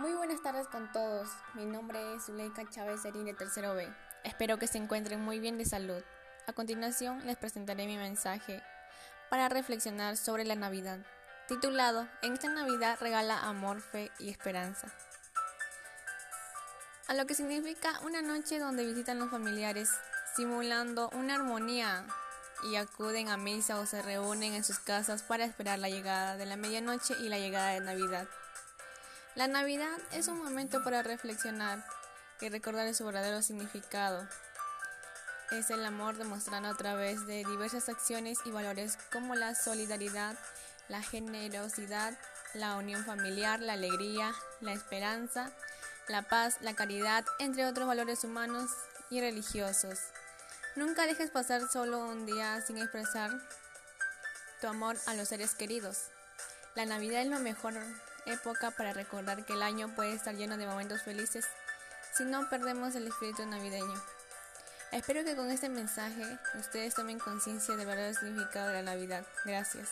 Muy buenas tardes con todos. Mi nombre es Zuleika Chávez Serín de Tercero B. Espero que se encuentren muy bien de salud. A continuación les presentaré mi mensaje para reflexionar sobre la Navidad, titulado En esta Navidad regala amor, fe y esperanza. A lo que significa una noche donde visitan los familiares, simulando una armonía y acuden a misa o se reúnen en sus casas para esperar la llegada de la medianoche y la llegada de Navidad. La Navidad es un momento para reflexionar y recordar su verdadero significado. Es el amor demostrado a través de diversas acciones y valores como la solidaridad, la generosidad, la unión familiar, la alegría, la esperanza, la paz, la caridad, entre otros valores humanos y religiosos. Nunca dejes pasar solo un día sin expresar tu amor a los seres queridos. La Navidad es la mejor época para recordar que el año puede estar lleno de momentos felices si no perdemos el espíritu navideño. Espero que con este mensaje ustedes tomen conciencia del verdadero significado de la Navidad. Gracias.